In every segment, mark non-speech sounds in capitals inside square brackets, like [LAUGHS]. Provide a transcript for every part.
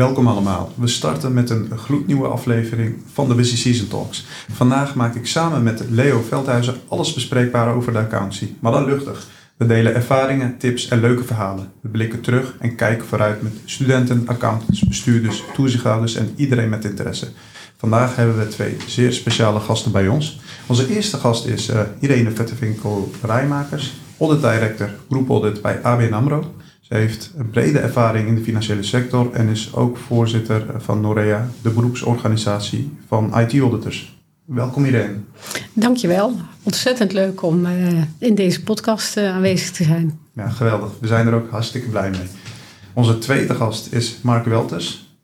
Welkom allemaal. We starten met een gloednieuwe aflevering van de Busy Season Talks. Vandaag maak ik samen met Leo Veldhuizen alles bespreekbaar over de accountancy, maar dan luchtig. We delen ervaringen, tips en leuke verhalen. We blikken terug en kijken vooruit met studenten, accountants, bestuurders, toezichthouders en iedereen met interesse. Vandaag hebben we twee zeer speciale gasten bij ons. Onze eerste gast is uh, Irene Vettewinkel-Rijmakers, Audit Director Group Audit bij ABN AMRO. Ze heeft een brede ervaring in de financiële sector en is ook voorzitter van Norea, de beroepsorganisatie van IT-auditors. Welkom Irene. Dankjewel. Ontzettend leuk om uh, in deze podcast uh, aanwezig te zijn. Ja, geweldig. We zijn er ook hartstikke blij mee. Onze tweede gast is Mark Welters,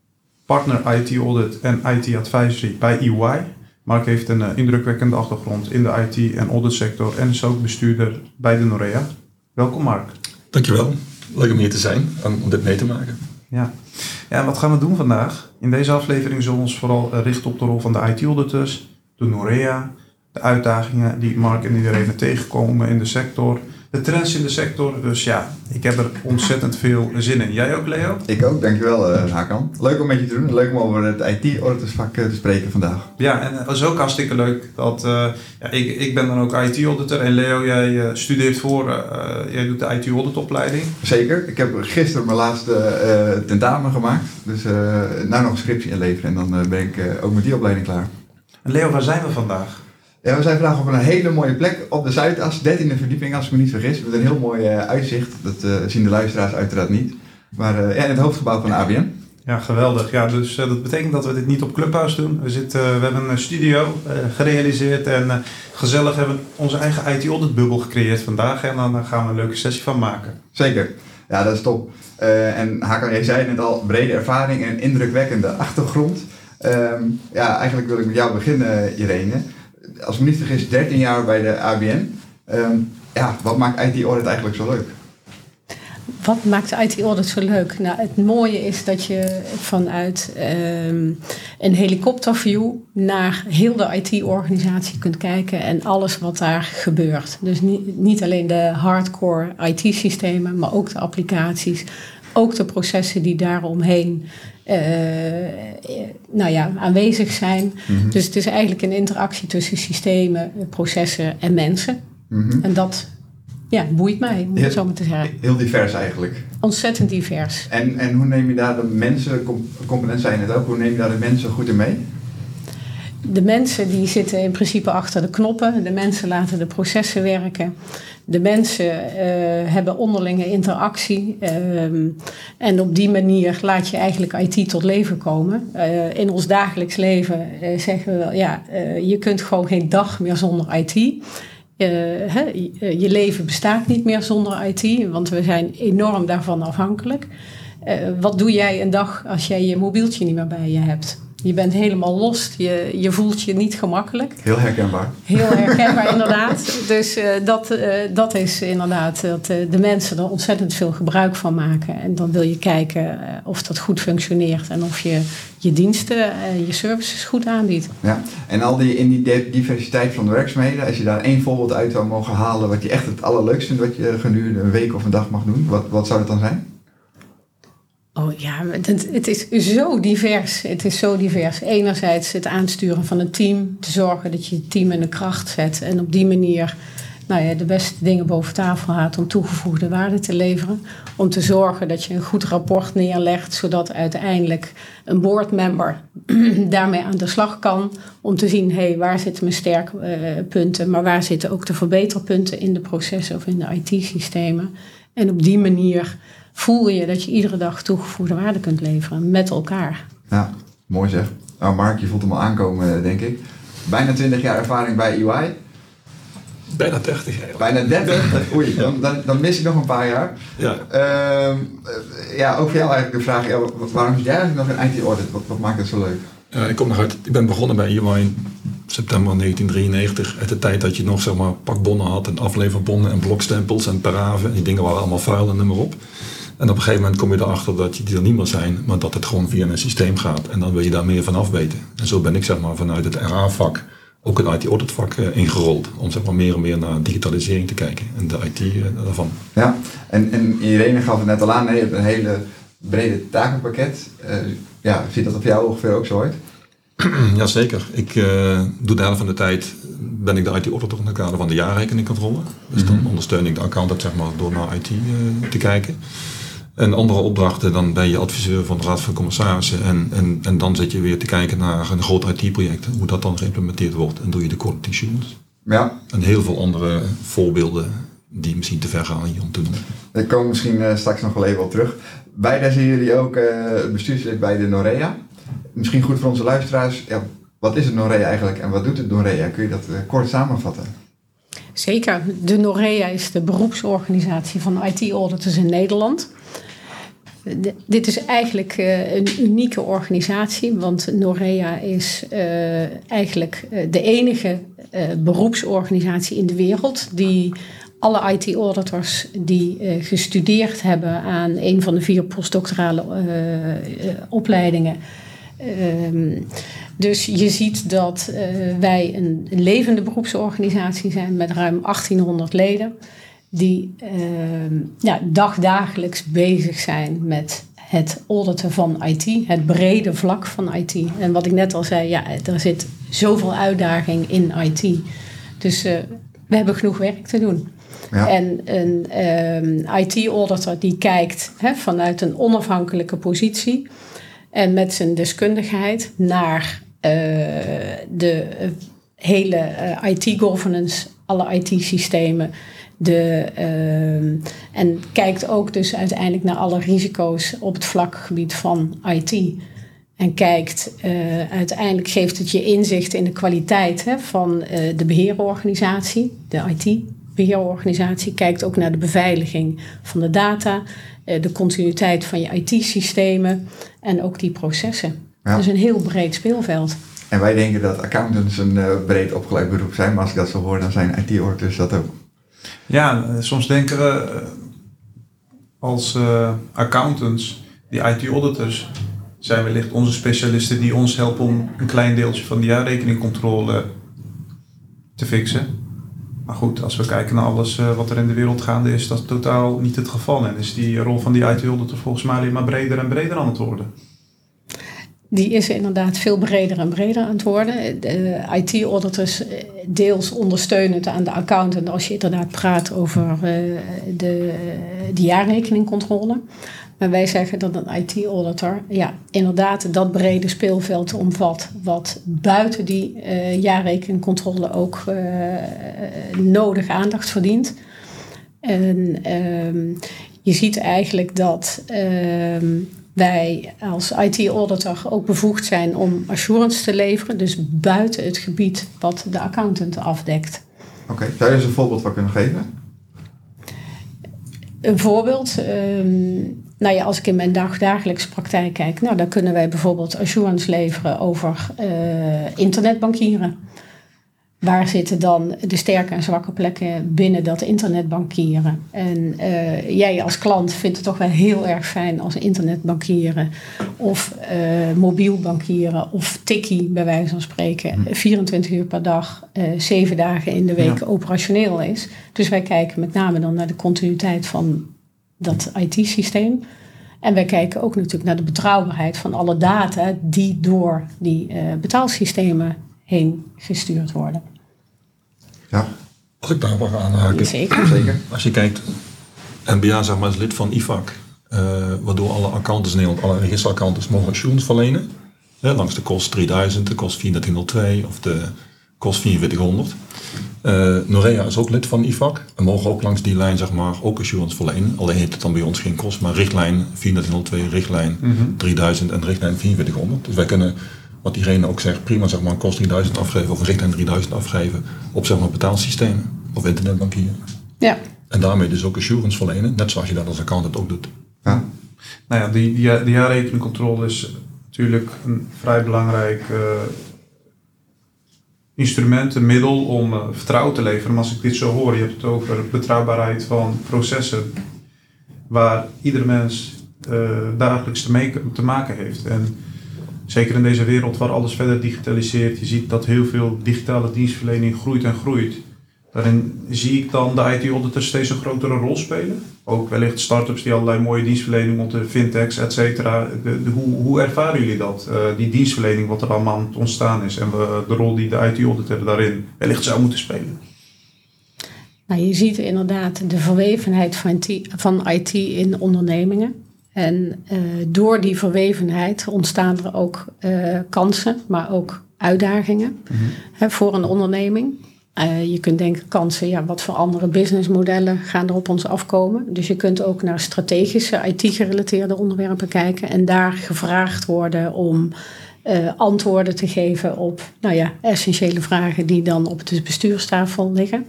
partner IT Audit en IT Advisory bij EY. Mark heeft een uh, indrukwekkende achtergrond in de IT- en auditsector en is ook bestuurder bij de Norea. Welkom Mark. Dankjewel. Leuk om hier te zijn en om dit mee te maken. Ja. ja, wat gaan we doen vandaag? In deze aflevering zullen we ons vooral richten op de rol van de IT-auditors, de Norea, de uitdagingen die Mark en iedereen tegenkomen in de sector, de trends in de sector. Dus ja, ik heb er ontzettend veel zin in. Jij ook, Leo? Ik ook, dankjewel uh, Hakan. Leuk om met je te doen. Leuk om over het IT-auditorsvak uh, te spreken vandaag. Ja, en het was ook hartstikke leuk dat uh, ja, ik, ik ben dan ook IT-auditor en Leo, jij studeert voor, jij doet de IT-auditopleiding. Zeker. Ik heb gisteren mijn laatste tentamen gemaakt. Dus nou nog een scriptie inleveren en dan ben ik ook met die opleiding klaar. En Leo, waar zijn we vandaag? Ja, we zijn vandaag op een hele mooie plek op de Zuidas, 13e verdieping als ik me niet vergis. Met een heel mooi uh, uitzicht. Dat uh, zien de luisteraars uiteraard niet. Maar uh, ja, in het hoofdgebouw van de ABN. Ja, geweldig. Ja, dus dat betekent dat we dit niet op Clubhouse doen. We, zitten, we hebben een studio gerealiseerd en gezellig hebben onze eigen IT-audit bubbel gecreëerd vandaag. En dan gaan we een leuke sessie van maken. Zeker. Ja, dat is top. en Hakan, jij zei net al, brede ervaring en indrukwekkende achtergrond. Um, ja, eigenlijk wil ik met jou beginnen, Irene als ik vergis, 13 jaar bij de ABN. Um, ja, wat maakt IT Audit eigenlijk zo leuk? Wat maakt IT Audit zo leuk? Nou, het mooie is dat je vanuit um, een helikopterview naar heel de IT-organisatie kunt kijken en alles wat daar gebeurt. Dus niet alleen de hardcore IT-systemen, maar ook de applicaties, ook de processen die daaromheen uh, nou ja, aanwezig zijn. Mhm. Dus het is eigenlijk een interactie tussen systemen, processen en mensen. Mhm. En dat ja, boeit mij, om het zo maar te zeggen. Heel divers eigenlijk. Ontzettend divers. En, en hoe neem je daar de mensen, component zijn het ook, hoe neem je daar de mensen goed in mee? De mensen die zitten in principe achter de knoppen. De mensen laten de processen werken. De mensen uh, hebben onderlinge interactie. Uh, en op die manier laat je eigenlijk IT tot leven komen. Uh, in ons dagelijks leven zeggen we wel, ja, je kunt gewoon geen dag meer zonder IT. Je leven bestaat niet meer zonder IT, want we zijn enorm daarvan afhankelijk. wat doe jij een dag als jij je mobieltje niet meer bij je hebt? Je bent helemaal los. Je, je voelt je niet gemakkelijk. Heel herkenbaar. Heel herkenbaar, [LAUGHS] inderdaad. Dus uh, dat, uh, dat is inderdaad dat uh, de mensen er ontzettend veel gebruik van maken. En dan wil je kijken of dat goed functioneert en of je je diensten en je services goed aanbiedt. Ja, en al die in die diversiteit van de werkzaamheden, als je daar één voorbeeld uit zou mogen halen wat je echt het allerleukste vindt wat je gedurende een week of een dag mag doen, wat, wat zou dat dan zijn? Oh ja, het, is zo divers. Het is zo divers. Enerzijds het aansturen van een team, te zorgen dat je het team in de kracht zet en op die manier nou ja, de beste dingen boven tafel haalt om toegevoegde waarde te leveren. Om te zorgen dat je een goed rapport neerlegt, zodat uiteindelijk een boardmember [CLEARS THROAT] daarmee aan de slag kan. Om te zien, hé, hey, waar zitten mijn sterke punten, maar waar zitten ook de verbeterpunten in de processen of in de IT-systemen. En op die manier voel je dat je iedere dag toegevoegde waarde kunt leveren met elkaar. Ja, mooi zeg. Nou Mark, je voelt hem al aankomen denk ik. Bijna 20 jaar ervaring bij EY. Bijna 30 jaar. Bijna 30? Oei, dan, dan, dan, mis ik nog een paar jaar. Ja. Uh, ja, ook voor jou eigenlijk de vraag, ja, waarom zit jij eigenlijk nog in IT-audit? Wat, wat maakt het zo leuk? Ja, ik kom nog uit, ik ben begonnen bij EY in september 1993. Uit de tijd dat je nog zeg maar pakbonnen had en afleverbonnen en blokstempels en paraven. Die dingen waren allemaal vuil en noem maar op. En op een gegeven moment kom je erachter dat die er niet meer zijn, maar dat het gewoon via een systeem gaat. En dan wil je daar meer van af weten. En zo ben ik zeg maar vanuit het RA-vak ook het IT-auditvak uh, ingerold. Om zeg maar meer en meer naar digitalisering te kijken en de IT uh, daarvan. Ja, en, en Irene gaf het net al aan, je hebt een hele brede takenpakket. Uh, ja, ziet dat op jou ongeveer ook zo uit? [CLEARS THROAT] Jazeker. Ik uh, doe de helft van de tijd ben ik de IT-auditor in het kader van de jaarrekeningcontrole. Dus dan mhm. ondersteun ik de accountant zeg maar, door naar IT uh, te kijken. En andere opdrachten, dan ben je adviseur van de Raad van Commissarissen. En, en, en dan zit je weer te kijken naar een groot IT-project. Hoe dat dan geïmplementeerd wordt. En doe je de quality assurance. Ja. En heel veel andere voorbeelden die misschien te ver gaan hier om te doen. Ik kom misschien uh, straks nog wel even op terug. Beide zijn jullie ook uh, bestuurslid bij de Norea. Misschien goed voor onze luisteraars. Ja, wat is het Norea eigenlijk en wat doet het Norea? Kun je dat uh, kort samenvatten? Zeker. De Norea is de beroepsorganisatie van IT-auditors in Nederland dit is eigenlijk uh, een unieke organisatie, want Norea is uh, eigenlijk uh, de enige beroepsorganisatie in de wereld die alle IT-auditors die gestudeerd hebben aan een van de vier postdoctorale opleidingen. Ehm, dus je ziet dat wij een levende beroepsorganisatie zijn met ruim 1800 leden die uh, ja, dagdagelijks bezig zijn met het auditen van IT, het brede vlak van IT. En wat ik net al zei, ja, er zit zoveel uitdaging in IT. Dus uh, we hebben genoeg werk te doen. Ja. En een uh, IT-auditor die kijkt hè, vanuit een onafhankelijke positie en met zijn deskundigheid naar uh, de hele IT-governance, alle IT-systemen de, uh, en kijkt ook dus uiteindelijk naar alle risico's op het vlakgebied van IT. En kijkt, uh, uiteindelijk geeft het je inzicht in de kwaliteit hè, van uh, de beheerorganisatie, de IT-beheerorganisatie. Kijkt ook naar de beveiliging van de data, de continuïteit van je IT-systemen en ook die processen. Ja. Dus een heel breed speelveld. En wij denken dat accountants een breed opgeleid beroep zijn, maar als ik dat zo hoor, dan zijn IT-auditors dat ook. Ja, eh, soms denken we eh, als uh, accountants, die IT-auditors, zijn wellicht onze specialisten die ons helpen om een klein deeltje van die jaarrekeningcontrole te fixen. Maar goed, als we kijken naar alles wat er in de wereld gaande is, dat totaal niet het geval. En is die rol van die IT-auditor volgens mij alleen maar breder en breder aan het worden die is inderdaad veel breder en breder aan het worden. De IT-auditors eh, deels ondersteunend aan de accountant als je inderdaad praat over uh, de, de jaarrekeningcontrole. Maar wij zeggen dat een IT-auditor ja, inderdaad dat brede speelveld omvat, wat buiten die jaarrekeningcontrole ook uh, nodig aandacht verdient. En ehm, je ziet eigenlijk dat ehm, wij als IT-auditor ook bevoegd zijn om assurance te leveren, dus buiten het gebied wat de accountant afdekt. Oké, okay. zou je eens een voorbeeld van kunnen geven? Een voorbeeld, um, nou ja, als ik in mijn dagdagelijkse praktijk kijk, nou, dan kunnen wij bijvoorbeeld assurance leveren over uh, internetbankieren. Waar zitten dan de sterke en zwakke plekken binnen dat internetbankieren? En uh, jij als klant vindt het toch wel heel erg fijn als internetbankieren of uh, mobiel bankieren of tikkie bij wijze van spreken 24 hm. uur per dag, uh, eh, 7 dagen in de week operationeel is. Dus wij kijken met name dan naar de continuïteit van dat IT-systeem. En wij kijken ook natuurlijk naar de betrouwbaarheid van alle data die door die betaalsystemen heen gestuurd worden. Ja. Als ik daar mag aanhaken. Zeker. Zeker. Als je kijkt, NBA zeg maar, is lid van IFAC. Uh, waardoor alle accountants in Nederland, alle registeraccountants mogen assurance verlenen. langs de kost 3000, de kost 4402 of de kost 4400. Uh, eh, Norea is ook lid van IFAC en mogen ook langs die lijn zeg maar, ook assurance verlenen. Alleen heeft het dan bij ons geen kost, maar richtlijn 4402, richtlijn 3000 mhm. en richtlijn 4400. Dus wij kunnen wat diegene ook zegt, prima zeg maar een kost 3000 afgeven of een richtlijn 3000 afgeven op zeg maar betaalsystemen of internetbankieren. Ja. En daarmee dus ook assurance verlenen, net zoals je dat als accountant ook doet. Ja. Nou ja, die, die, die jaarrekeningcontrole is natuurlijk een vrij belangrijk uh, instrument, een middel om uh, vertrouwen te leveren. Maar als ik dit zo hoor, je hebt het over betrouwbaarheid van processen waar iedere mens uh, dagelijks te, mee, te maken heeft. En zeker in deze wereld waar alles verder digitaliseert, je ziet dat heel veel digitale dienstverlening groeit en groeit. Daarin zie ik dan de IT-auditors steeds een grotere rol spelen. Ook wellicht start-ups die allerlei mooie dienstverlening op de fintechs, et cetera. Hoe, hoe ervaren jullie dat? Uh, die dienstverlening, wat er allemaal aan het ontstaan is en de rol die de IT-auditor daarin wellicht zou moeten spelen? Nou, je ziet inderdaad de verwevenheid van van IT in ondernemingen. En uh, door die verwevenheid ontstaan er ook uh, kansen, maar ook uitdagingen mm -hmm. hè, voor een onderneming. Uh, je kunt denken kansen, ja, wat voor andere businessmodellen gaan er op ons afkomen. Dus je kunt ook naar strategische IT-gerelateerde onderwerpen kijken en daar gevraagd worden om uh, antwoorden te geven op nou ja, essentiële vragen die dan op de bestuurstafel liggen.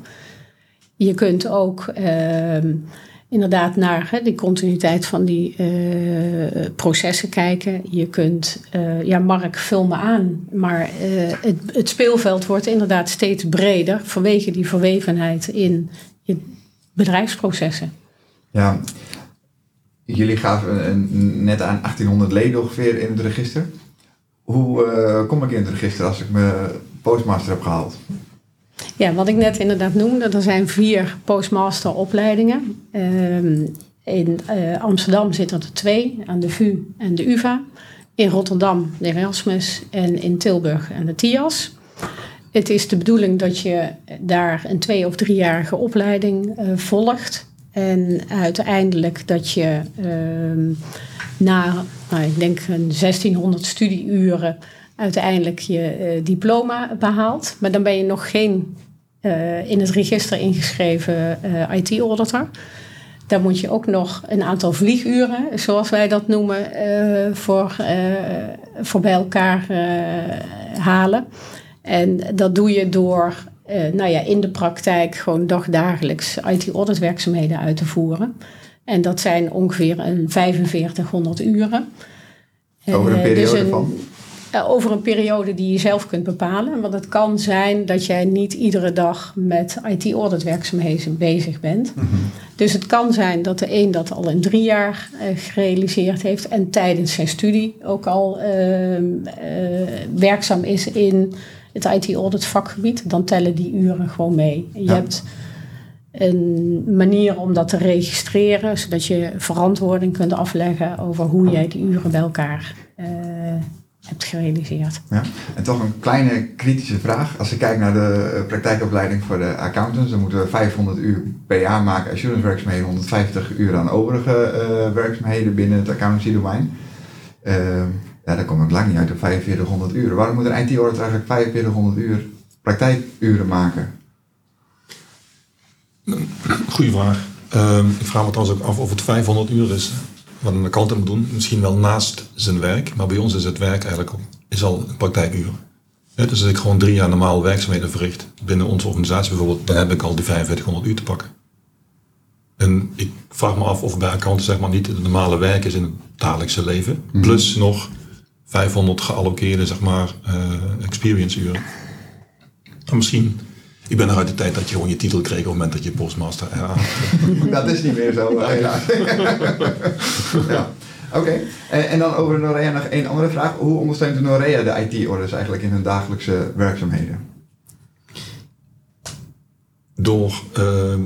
Je kunt ook uh, inderdaad naar hè, die continuïteit van die uh, processen kijken. Je kunt, uh, ja, Mark, vul me aan. Maar uh, het, het, speelveld wordt inderdaad steeds breder vanwege die verwevenheid in je bedrijfsprocessen. Ja, jullie gaven een, net aan 1800 leden ongeveer in het register. Hoe kom ik in het register als ik mijn postmaster heb gehaald? Ja, wat ik net inderdaad noemde, er zijn vier postmasteropleidingen. Um, in uh, Amsterdam zitten er twee, aan de VU en de UvA. In Rotterdam de Erasmus en in Tilburg en de TIAS. Het is de bedoeling dat je daar een twee- of driejarige opleiding uh, volgt. En uiteindelijk dat je uh, na, nou, ik denk, een 1600 studieuren uiteindelijk je uh, diploma behaalt. Maar dan ben je nog geen uh, in het register ingeschreven uh, IT-auditor. Daar moet je ook nog een aantal vlieguren, zoals wij dat noemen, voor, voor bij elkaar halen. En dat doe je door nou ja, in de praktijk gewoon dagdagelijks IT-auditwerkzaamheden uit te voeren. En dat zijn ongeveer een 4500 uren. Over een periode dus een, van? Over een periode die je zelf kunt bepalen. Want het kan zijn dat jij niet iedere dag met IT-auditwerkzaamheden bezig bent. Mm -hmm. Dus het kan zijn dat de een dat al in drie jaar uh, gerealiseerd heeft en tijdens zijn studie ook al uh, uh, werkzaam is in het IT-audit vakgebied. Dan tellen die uren gewoon mee. Je ja. hebt een manier om dat te registreren, zodat je verantwoording kunt afleggen over hoe jij die uren bij elkaar hebt gerealiseerd. Ja. En toch een kleine kritische vraag. Als ik kijk naar de praktijkopleiding voor de accountants, dan moeten we 500 uur per jaar maken assurance werkzaamheden, 150 uur aan overige uh, werkzaamheden binnen het accountancy domein. Uh, ja, daar kom ik lang niet uit op 4500 uur. Waarom moet een IT-auditor eigenlijk 4500 uur praktijkuren maken? Goeie vraag. Uh, ik vraag me trouwens ook af of het 500 uur is wat een accountant moet doen, misschien wel naast zijn werk, maar bij ons is het werk eigenlijk is al een praktijkuur. Ja, dus als ik gewoon drie jaar normaal werkzaamheden verricht binnen onze organisatie bijvoorbeeld, dan heb ik al die 4500 uur te pakken. En ik vraag me af of bij accountants zeg maar niet het normale werk is in het dagelijkse leven, mm. plus nog 500 geallockeerde zeg maar uh, experience uren. Misschien ik ben nog uit de tijd dat je gewoon je titel kreeg op het moment dat je postmaster ja. [LAUGHS] Dat is niet meer zo, helaas. [LAUGHS] ja. Oké, okay. en, en, dan over Norea nog één andere vraag. Hoe ondersteunt de Norea de IT-orders eigenlijk in hun dagelijkse werkzaamheden? Door uh,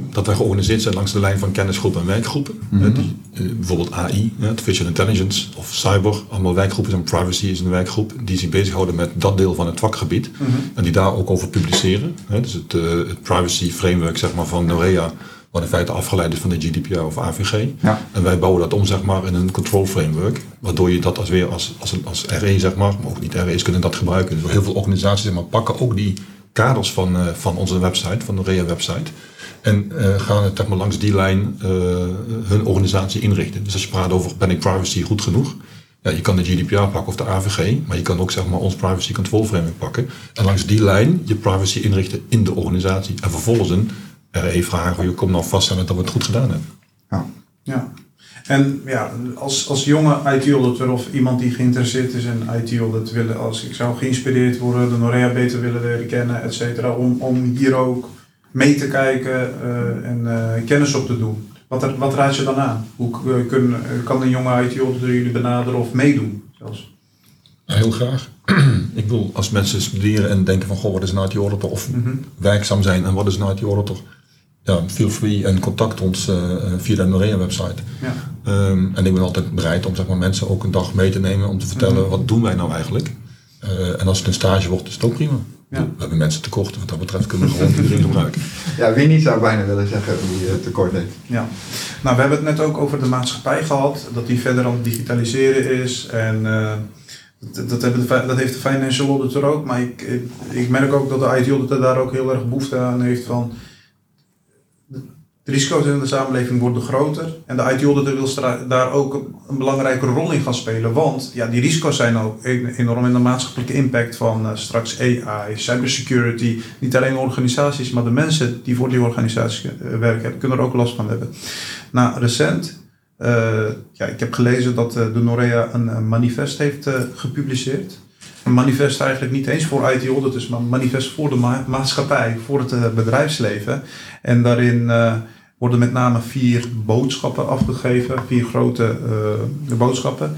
dat wij georganiseerd zijn langs de lijn van kennisgroepen en werkgroepen. Mm -hmm. die, uh, bijvoorbeeld AI, Artificial Intelligence of Cyber. Allemaal werkgroepen en privacy is een werkgroep. Die zich bezighouden met dat deel van het vakgebied. Mm -hmm. En die daar ook over publiceren. Dus het, uh, het, privacy framework zeg maar, van Norea. Wat in feite afgeleid is van de GDPR of AVG. Ja. En wij bouwen dat om zeg maar, in een control framework. Waardoor je dat als weer als, als, als RE, zeg maar, maar ook niet RE's kunnen dat gebruiken. Dus heel veel organisaties zeg maar, pakken ook die kaders van, uh, van onze website, van de REA-website. En uh, gaan het zeg maar, langs die lijn uh, hun organisatie inrichten. Dus als je praat over ben ik privacy goed genoeg, ja, je kan de GDPR pakken of de AVG, maar je kan ook zeg maar, ons privacy control framework pakken. En langs die lijn je privacy inrichten in de organisatie. En vervolgens een RE vragen, je komt nou vaststellen dat we het goed gedaan hebben. Ja. ja. En ja, als, als jonge IT-auditor of iemand die geïnteresseerd is in IT-audit willen, als ik zou geïnspireerd worden, de Norea beter willen leren kennen, et cetera, om, om hier ook mee te kijken uh, en uh, kennis op te doen. Wat, wat raad je dan aan? Hoe kun, kan een jonge IT-auditor jullie benaderen of meedoen zelfs? Heel graag. [CLEARS THROAT] ik bedoel, als mensen studeren en denken van, goh, wat is een IT auditor? Of werkzaam zijn en wat is een IT auditor? Ja, feel free en contact ons uh, via de Norea website. Ja. Um, en ik ben altijd bereid om zeg maar, mensen ook een dag mee te nemen om te vertellen, wat doen wij nou eigenlijk? Uh, en als het een stage wordt, is het ook prima. Ja. We hebben mensen tekort, wat dat betreft kunnen we gewoon iedereen gebruiken. [LAUGHS] Ja, wie niet zou ik bijna willen zeggen die uh, tekort heeft. Ja, nou we hebben het net ook over de maatschappij gehad, dat die verder aan het digitaliseren is. En uh, dat, dat, hebben de, dat heeft de financial auditor ook, maar ik, ik, ik merk ook dat de IT auditor daar ook heel erg behoefte aan heeft van de risico's in de samenleving worden groter. En de IT auditor wil daar ook een belangrijke rol in gaan spelen. Want ja, die risico's zijn ook enorm in de maatschappelijke impact van uh, straks AI, cybersecurity. Niet alleen organisaties, maar de mensen die voor die organisaties uh, werken, kunnen er ook last van hebben. Nou, recent, uh, ja, ik heb gelezen dat de Norea een manifest heeft gepubliceerd. Een manifest eigenlijk niet eens voor IT auditors, maar een manifest voor de ma maatschappij, voor het bedrijfsleven. En daarin worden met name vier boodschappen afgegeven, vier grote uh, boodschappen.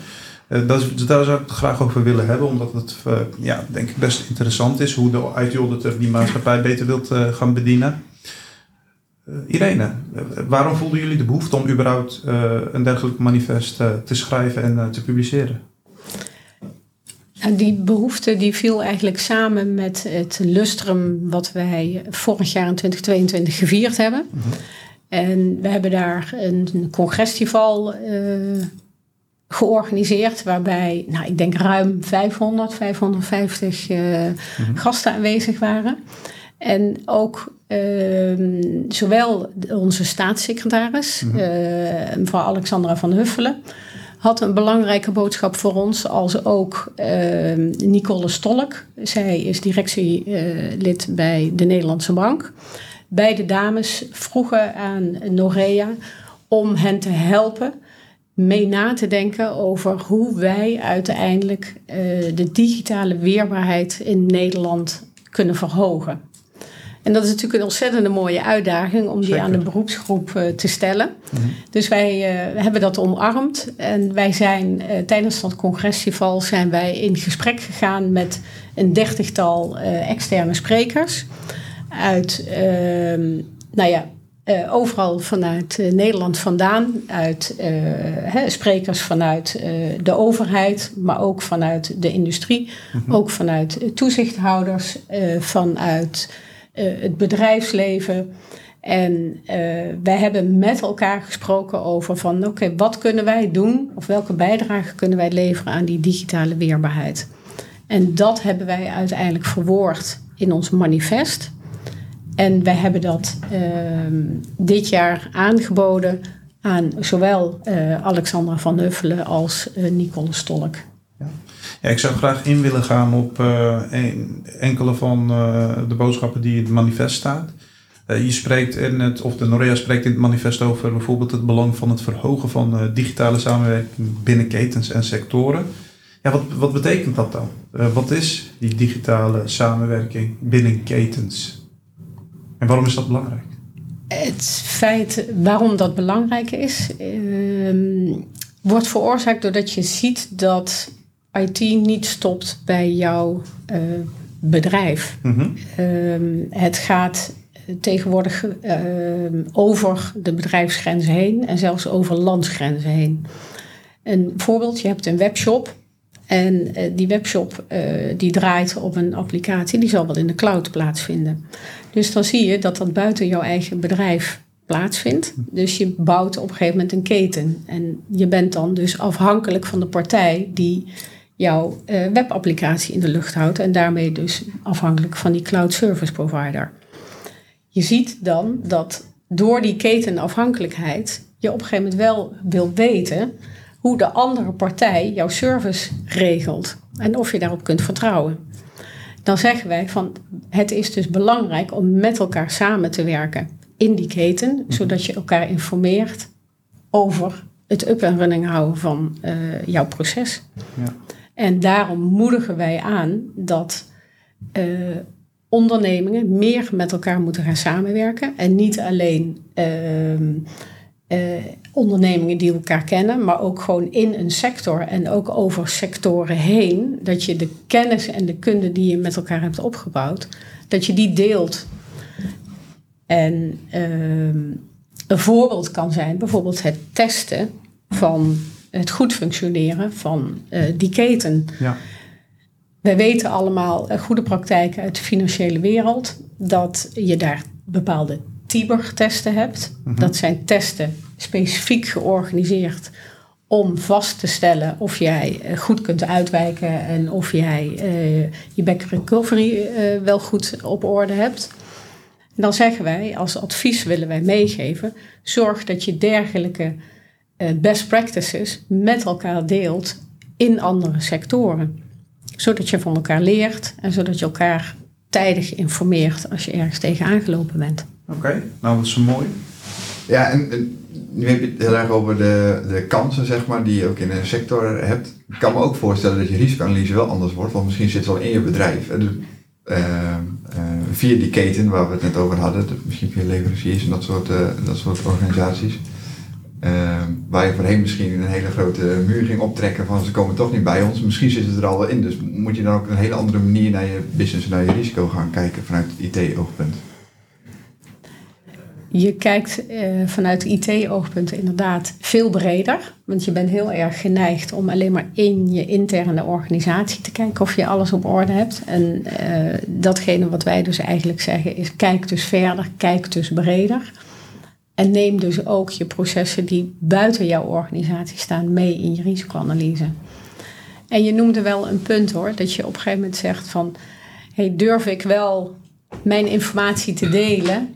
Dat is, daar zou ik het graag over willen hebben, omdat het ja, denk ik best interessant is hoe de IT-auditor die maatschappij beter wilt gaan bedienen. Irene, waarom voelden jullie de behoefte om überhaupt een dergelijk manifest te schrijven en te publiceren? Die behoefte die viel eigenlijk samen met het lustrum wat wij vorig jaar in 2022 gevierd hebben. Mm -hmm. En we hebben daar een congresfestival uh, georganiseerd, waarbij, nou, ik denk ruim 500, 550 uh, mm -hmm. gasten aanwezig waren. En ook uh, zowel onze staatssecretaris, mm -hmm. mevrouw Alexandra van Huffelen, had een belangrijke boodschap voor ons, als ook ehm, Nicole Stolk. Zij is directielid bij de Nederlandse Bank beide dames vroegen aan Norea om hen te helpen mee na te denken over hoe wij uiteindelijk uh, de digitale weerbaarheid in Nederland kunnen verhogen. En dat is natuurlijk een ontzettende mooie uitdaging om die Zeker. aan de beroepsgroep uh, te stellen. Mm -hmm. Dus wij uh, hebben dat omarmd en wij zijn tijdens dat congresfestival zijn wij in gesprek gegaan met een dertigtal externe sprekers uit, uh, nou ja, uh, overal vanuit uh, Nederland vandaan, uit uh, hè, sprekers vanuit de overheid, maar ook vanuit de industrie, mm -hmm. ook vanuit toezichthouders, vanuit het bedrijfsleven. En wij hebben met elkaar gesproken over van oké, wat kunnen wij doen of welke bijdrage kunnen wij leveren aan die digitale weerbaarheid. En dat hebben wij uiteindelijk verwoord in ons manifest. En wij hebben dat uh, dit jaar aangeboden aan zowel uh, Alexandra van Huffelen als Nicole Stolk. Ik zou graag in willen gaan op een, enkele van de boodschappen die in het manifest staat. je spreekt in het, of de Norea spreekt in het manifest over bijvoorbeeld het belang van het verhogen van digitale samenwerking binnen ketens en sectoren. Ja, wat, wat betekent dat dan? wat is die digitale samenwerking binnen ketens? En waarom is dat belangrijk? Het feit waarom dat belangrijk is, uh, wordt veroorzaakt doordat je ziet dat IT niet stopt bij jouw uh, bedrijf. Mm -hmm. uh, het gaat tegenwoordig ehm, over de bedrijfsgrenzen heen en zelfs over landsgrenzen heen. Een voorbeeld, je hebt een webshop en uh, die webshop uh, die draait op een applicatie, die zal wel in de cloud plaatsvinden. Dus dan zie je dat dat buiten jouw eigen bedrijf plaatsvindt. Dus je bouwt op een gegeven moment een keten. En je bent dan dus afhankelijk van de partij die jouw uh, webapplicatie in de lucht houdt. En daarmee dus afhankelijk van die cloud service provider. Je ziet dan dat door die ketenafhankelijkheid je op een gegeven moment wel wil weten hoe de andere partij jouw service regelt en of je daarop kunt vertrouwen. Dan zeggen wij van het is dus belangrijk om met elkaar samen te werken in die keten, zodat je elkaar informeert over het up en running houden van uh, jouw proces. Ja. En daarom moedigen wij aan dat uh, ondernemingen meer met elkaar moeten gaan samenwerken en niet alleen uh, eh, ondernemingen die elkaar kennen, maar ook gewoon in een sector en ook over sectoren heen, dat je de kennis en de kunde die je met elkaar hebt opgebouwd, dat je die deelt. En ehm, een voorbeeld kan zijn bijvoorbeeld het testen van het goed functioneren van eh, die keten. Ja. Wij weten allemaal uh, goede praktijken uit de financiële wereld dat je daar bepaalde TIBER-testen hebt. Mhm. Dat zijn testen specifiek georganiseerd om vast te stellen of jij eh, goed kunt uitwijken en of jij uh, je back recovery uh, wel goed op orde hebt. En dan zeggen wij, als advies willen wij meegeven, zorg dat je dergelijke best practices met elkaar deelt in andere sectoren. Zodat je van elkaar leert en zodat je elkaar tijdig informeert als je ergens tegen aangelopen bent. Oké, okay. nou dat is mooi. Ja, en, en, nu heb je het heel erg over de, de kansen, zeg maar, die je ook in een sector hebt. Ik kan me ook voorstellen dat je risicoanalyse wel anders wordt, want misschien zit het wel in je bedrijf. Uh, uh, via die keten waar we het net over hadden, misschien via leveranciers en dat soort, uh, dat soort organisaties. Waar je voorheen misschien een hele grote muur ging optrekken van ze komen toch niet bij ons. Misschien zit het er al wel in, dus moet je dan ook een hele andere manier naar je business naar je risico gaan kijken vanuit het IT-oogpunt. Je kijkt uh, vanuit IT-oogpunt inderdaad veel breder. Want je bent heel erg geneigd om alleen maar in je interne organisatie te kijken of je alles op orde hebt. En uh, datgene wat wij dus eigenlijk zeggen is kijk dus verder, kijk dus breder. En neem dus ook je processen die buiten jouw organisatie staan mee in je risicoanalyse. En je noemde wel een punt hoor, dat je op een gegeven moment zegt van hey, durf ik wel mijn informatie te delen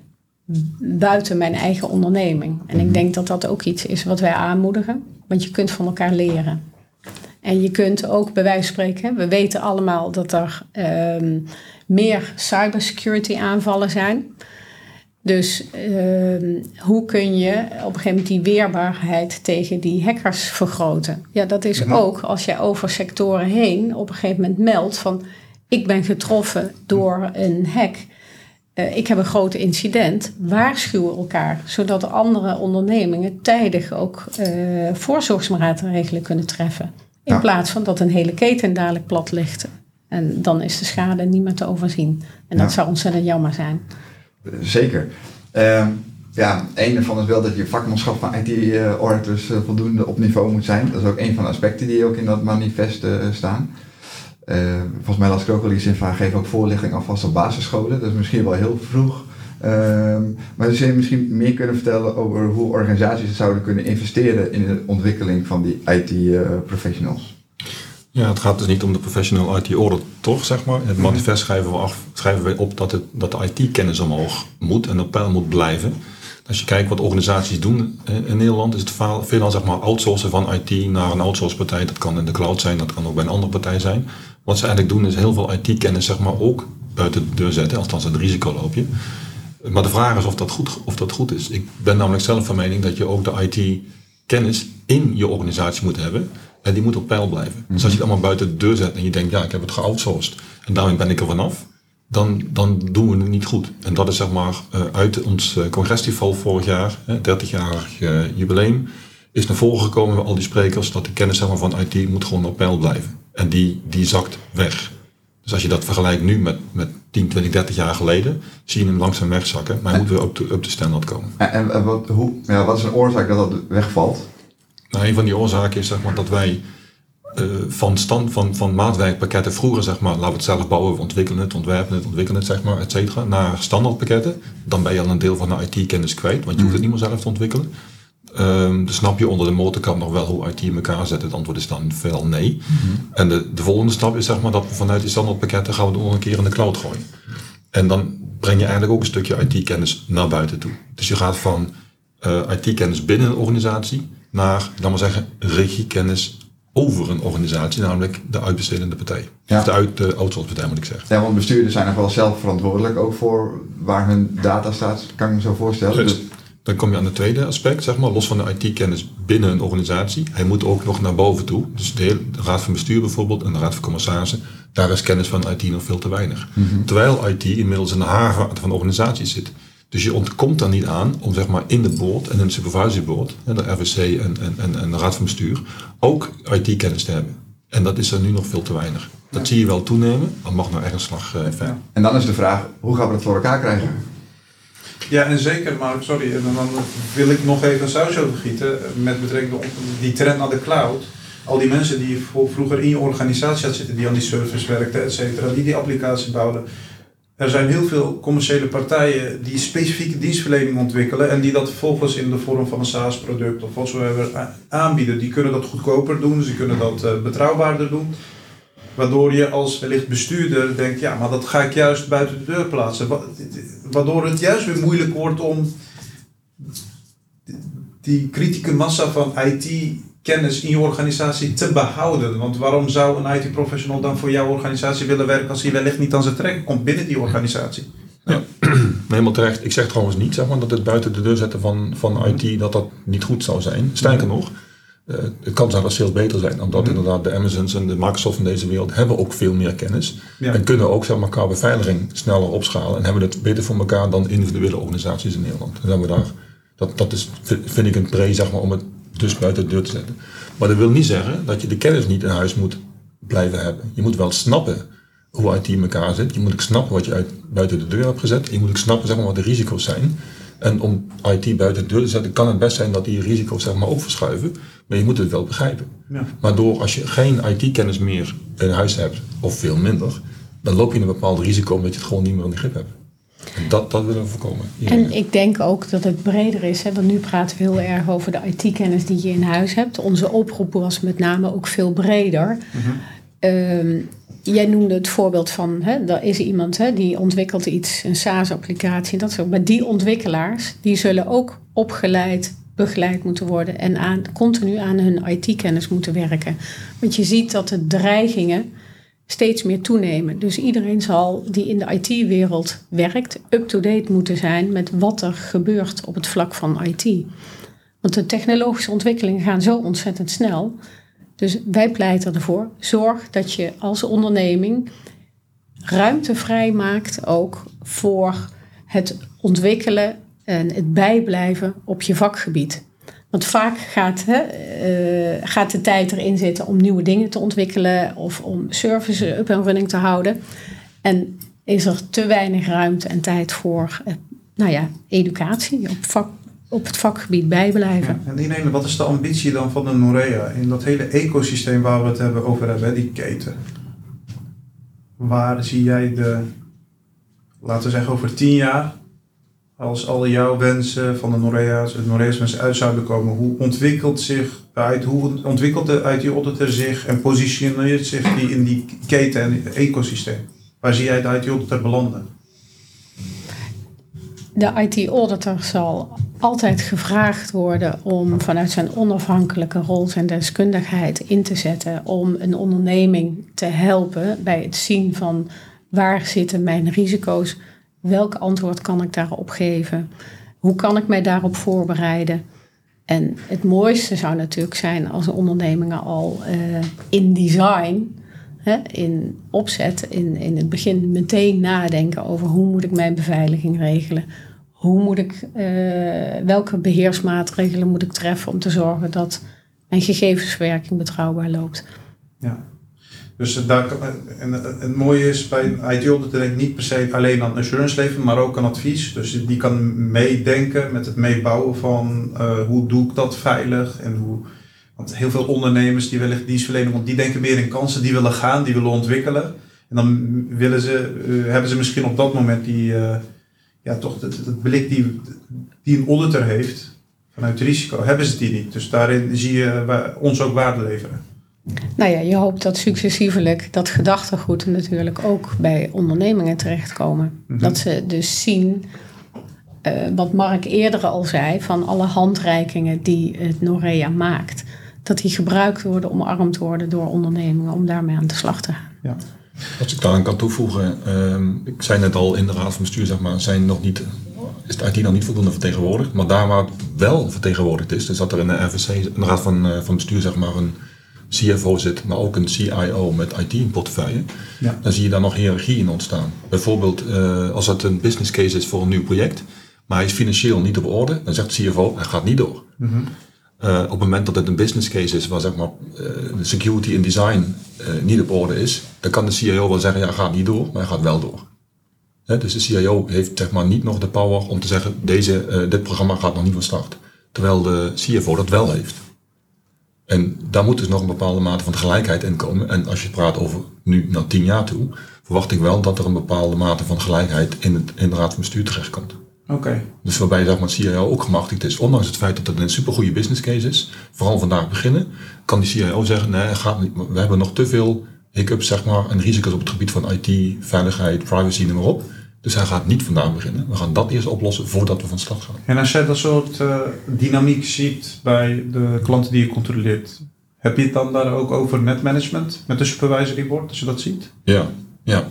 buiten mijn eigen onderneming. En ik denk dat dat ook iets is wat wij aanmoedigen, want je kunt van elkaar leren. En je kunt ook bij wijze van spreken, we weten allemaal dat er um, meer cybersecurity aanvallen zijn. Dus um, hoe kun je op een gegeven moment die weerbaarheid tegen die hackers vergroten? Ja, dat is ja. ook als je over sectoren heen op een gegeven moment meldt van ik ben getroffen door een hack. Uh, ik heb een groot incident, waarschuwen elkaar, zodat de andere ondernemingen tijdig ook uh, voorzorgsmaatregelen kunnen treffen. In ja. plaats van dat een hele keten dadelijk plat ligt. En dan is de schade niet meer te overzien. En dat zou ontzettend jammer zijn. Zeker. Uh, ja, een van is wel dat je vakmanschap van IT-auditors uh, voldoende op niveau moet zijn. Dat is ook een van de aspecten die ook in dat manifest staan. Uh, volgens mij las ik ook al iets in van geef ook voorlichting alvast op basisscholen. Dat is misschien wel heel vroeg. Uh, maar zou je misschien meer kunnen vertellen over hoe organisaties zouden kunnen investeren in de ontwikkeling van die IT-professionals? Ja, het gaat dus niet om de professional IT-audit, toch, zeg maar. In het manifest schrijven we, af, schrijven we op dat, het, dat de IT-kennis omhoog moet en op peil moet blijven. Als je kijkt wat organisaties doen in Nederland, is het veelal zeg maar, outsourcen van IT naar een outsource-partij. Dat kan in de cloud zijn, dat kan ook bij een andere partij zijn. Wat ze eigenlijk doen is heel veel IT-kennis zeg maar, ook buiten de deur zetten, althans het risico loop je. Maar de vraag is of dat, goed, of dat goed is. Ik ben namelijk zelf van mening dat je ook de IT-kennis in je organisatie moet hebben. En die moet op peil blijven. Dus als je het allemaal buiten de deur zet en je denkt, ja, ik heb het geoutsourced en daarmee ben ik er vanaf, dan, dan doen we het niet goed. En dat is zeg maar uh, uit ons uh, congresfestival vorig jaar, 30-jarig uh, jubileum, is naar voren gekomen bij al die sprekers dat de kennis zeg maar, van IT moet gewoon op peil blijven. En die, die zakt weg. Dus als je dat vergelijkt nu met, met 10, 20, 30 jaar geleden, zie je hem langzaam wegzakken. Maar hij moet weer op de, op de standaard komen. En, en wat, hoe, ja, wat is een oorzaak dat dat wegvalt? Nou, een van die oorzaken is zeg maar, dat wij uh, van, stand, van, van maatwerkpakketten vroeger, zeg maar, laten we het zelf bouwen, we ontwikkelen het, ontwerpen het, ontwikkelen het, zeg maar, et cetera, naar standaardpakketten. Dan ben je al een deel van de IT-kennis kwijt, want je hoeft het niet meer zelf te ontwikkelen. Um, dus snap je onder de motorkap nog wel hoe IT in elkaar zet? Het antwoord is dan veelal nee. Mm-hmm. En de, de volgende stap is zeg maar dat we vanuit die standaardpakketten gaan we nog een keer in de cloud gooien. En dan breng je eigenlijk ook een stukje IT-kennis naar buiten toe. Dus je gaat van uh, IT-kennis binnen een organisatie naar, laat maar zeggen, regiekennis over een organisatie, namelijk de uitbestedende partij. Ja. Of de, uit, de outsource partij moet ik zeggen. Ja, want bestuurders zijn nog wel zelf verantwoordelijk ook voor waar hun data staat, kan ik me zo voorstellen. Dus, dan kom je aan het tweede aspect, zeg maar, los van de IT-kennis binnen een organisatie. Hij moet ook nog naar boven toe. Dus de, hele, de raad van bestuur bijvoorbeeld en de raad van commissarissen, daar is kennis van IT nog veel te weinig. Mm-hmm. Terwijl IT inmiddels in de haven van de organisatie zit. Dus je ontkomt er niet aan om zeg maar in de board en in de supervisory board, hè, de RVC en, en, en, en de raad van bestuur, ook IT-kennis te hebben. En dat is er nu nog veel te weinig. Dat zie je wel toenemen, maar mag nou echt een slag eh, verder. Ja. En dan is de vraag, hoe gaan we dat voor elkaar krijgen? Ja, en zeker, maar sorry, en dan wil ik nog even een saus over gieten met betrekking tot die trend naar de cloud. Al die mensen die vroeger in je organisatie hadden zitten, die aan die servers werkten, et cetera, die die applicatie bouwden. Er zijn heel veel commerciële partijen die specifieke dienstverlening ontwikkelen en die dat vervolgens in de vorm van een SaaS-product of whatsoever a- aanbieden. Die kunnen dat goedkoper doen, ze kunnen dat eh, betrouwbaarder doen. Waardoor je als wellicht bestuurder denkt, ja, maar dat ga ik juist buiten de deur plaatsen. Wa- Waardoor het juist weer moeilijk wordt om die kritieke massa van IT-kennis in je organisatie te behouden. Want waarom zou een IT-professional dan voor jouw organisatie willen werken als hij wellicht niet aan zijn trekken komt binnen die organisatie? Maar [CLEARS THROAT] helemaal terecht. Ik zeg trouwens niet zeg maar, dat het buiten de deur zetten van, van IT dat dat niet goed zou zijn. Sterker nog, eh, het kan zelfs veel beter zijn. Omdat Mhm. inderdaad de Amazons en de Microsoft van deze wereld hebben ook veel meer kennis. Ja. En kunnen ook zeg maar, qua beveiliging sneller opschalen. En hebben het beter voor elkaar dan individuele organisaties in Nederland. En dan we daar, dat, dat is, vind ik een pre zeg maar, om het dus buiten de deur te zetten. Maar dat wil niet zeggen dat je de kennis niet in huis moet blijven hebben. Je moet wel snappen hoe IT in elkaar zit. Je moet ook snappen wat je uit, buiten de deur hebt gezet. Je moet ook snappen zeg maar, wat de risico's zijn. En om IT buiten de deur te zetten, kan het best zijn dat die risico's zeg maar, ook verschuiven. Maar je moet het wel begrijpen. Ja. Maar door als je geen IT-kennis meer in huis hebt, of veel minder, dan loop je een bepaald risico omdat je het gewoon niet meer in de grip hebt. En dat, dat willen we voorkomen. En ik denk ook dat het breder is. Hè, want nu praten we heel erg over de IT-kennis die je in huis hebt. Onze oproep was met name ook veel breder. Ehm, jij noemde het voorbeeld van, hè, er is iemand hè, die ontwikkelt iets, een SaaS-applicatie. Dat soort. Maar die ontwikkelaars, die zullen ook opgeleid, begeleid moeten worden. En aan, continu aan hun IT-kennis moeten werken. Want je ziet dat de dreigingen steeds meer toenemen. Dus iedereen zal die in de IT-wereld werkt, up-to-date moeten zijn met wat er gebeurt op het vlak van IT. Want de technologische ontwikkelingen gaan zo ontzettend snel. Dus wij pleiten ervoor, zorg dat je als onderneming ruimte vrijmaakt ook voor het ontwikkelen en het bijblijven op je vakgebied. Want vaak gaat, hè, eh, gaat de tijd erin zitten om nieuwe dingen te ontwikkelen of om services up en running te houden. En is er te weinig ruimte en tijd voor eh, nou ja, educatie op, op het vakgebied bijblijven. Ja, en Irene, wat is de ambitie dan van de Norea in dat hele ecosysteem waar we het hebben over hebben, die keten? Waar zie jij de, laten we zeggen over tien jaar, als al jouw wensen van de Norea's, het Norea's uit zouden komen, hoe ontwikkelt zich uit, hoe ontwikkelt de IT auditor zich en positioneert zich die in die keten en ecosysteem? Waar zie jij de IT auditor belanden? De IT-auditor zal altijd gevraagd worden om vanuit zijn onafhankelijke rol zijn deskundigheid in te zetten om een onderneming te helpen bij het zien van waar zitten mijn risico's, welk antwoord kan ik daarop geven, hoe kan ik mij daarop voorbereiden. En het mooiste zou natuurlijk zijn als ondernemingen al eh, in design hè, in opzet, in, in het begin meteen nadenken over hoe moet ik mijn beveiliging regelen. Hoe moet ik, eh, welke beheersmaatregelen moet ik treffen om te zorgen dat mijn gegevensverwerking betrouwbaar loopt. Ja. Dus daar, kan- en het mooie is bij IT auditor denk ik niet per se alleen aan assurance leveren, maar ook aan advies. Dus die kan meedenken met het meebouwen van eh, hoe doe ik dat veilig en hoe. Want heel veel ondernemers die wellicht dienstverlenen, want die denken meer in kansen, die willen gaan, die willen ontwikkelen. En dan willen ze, eh, hebben ze misschien op dat moment die, eh, ja, toch het, blik die, die een auditor heeft vanuit risico, hebben ze die niet. Dus daarin zie je ons ook waarde leveren. Nou ja, je hoopt dat successievelijk dat gedachtegoed natuurlijk ook bij ondernemingen terechtkomen. Mhm. Dat ze dus zien, eh, wat Mark eerder al zei, van alle handreikingen die het Norea maakt. Dat die gebruikt worden, omarmd worden door ondernemingen om daarmee aan de slag te gaan. Ja. Als ik daaraan kan toevoegen, ehm, ik zei net al in de raad van bestuur, zeg maar, zijn nog niet, is de IT nog niet voldoende vertegenwoordigd. Maar daar waar het wel vertegenwoordigd is, dus dat er in de RVC, in de raad van, eh, van bestuur, zeg maar, een CFO zit, maar ook een CIO met IT in portefeuille, Ja. dan zie je daar nog hiërarchie in ontstaan. Bijvoorbeeld, eh, als het een business case is voor een nieuw project, maar hij is financieel niet op orde, dan zegt de CFO, hij gaat niet door. Uh, op het moment dat het een business case is waar zeg maar, uh, de security en design niet op orde is, dan kan de CIO wel zeggen, ja, gaat niet door, maar hij gaat wel door. He, dus de CIO heeft zeg maar, niet nog de power om te zeggen, deze, dit programma gaat nog niet van start. Terwijl de CFO dat wel heeft. En daar moet dus nog een bepaalde mate van gelijkheid in komen. En als je praat over nu naar tien jaar toe, verwacht ik wel dat er een bepaalde mate van gelijkheid in, het, in de raad van bestuur terechtkomt. Oké. Dus waarbij zeg maar, CIO ook gemachtigd is, ondanks het feit dat het een supergoeie business case is, vooral vandaag beginnen, kan die CIO zeggen, nee, gaat niet, we hebben nog te veel hiccups zeg maar, en risico's op het gebied van IT, veiligheid, privacy, noem maar op. Dus hij gaat niet vandaag beginnen. We gaan dat eerst oplossen voordat we van start gaan. En als jij dat soort uh, dynamiek ziet bij de klanten die je controleert, heb je het dan daar ook over netmanagement met de supervisory board, als je dat ziet? Ja, ja,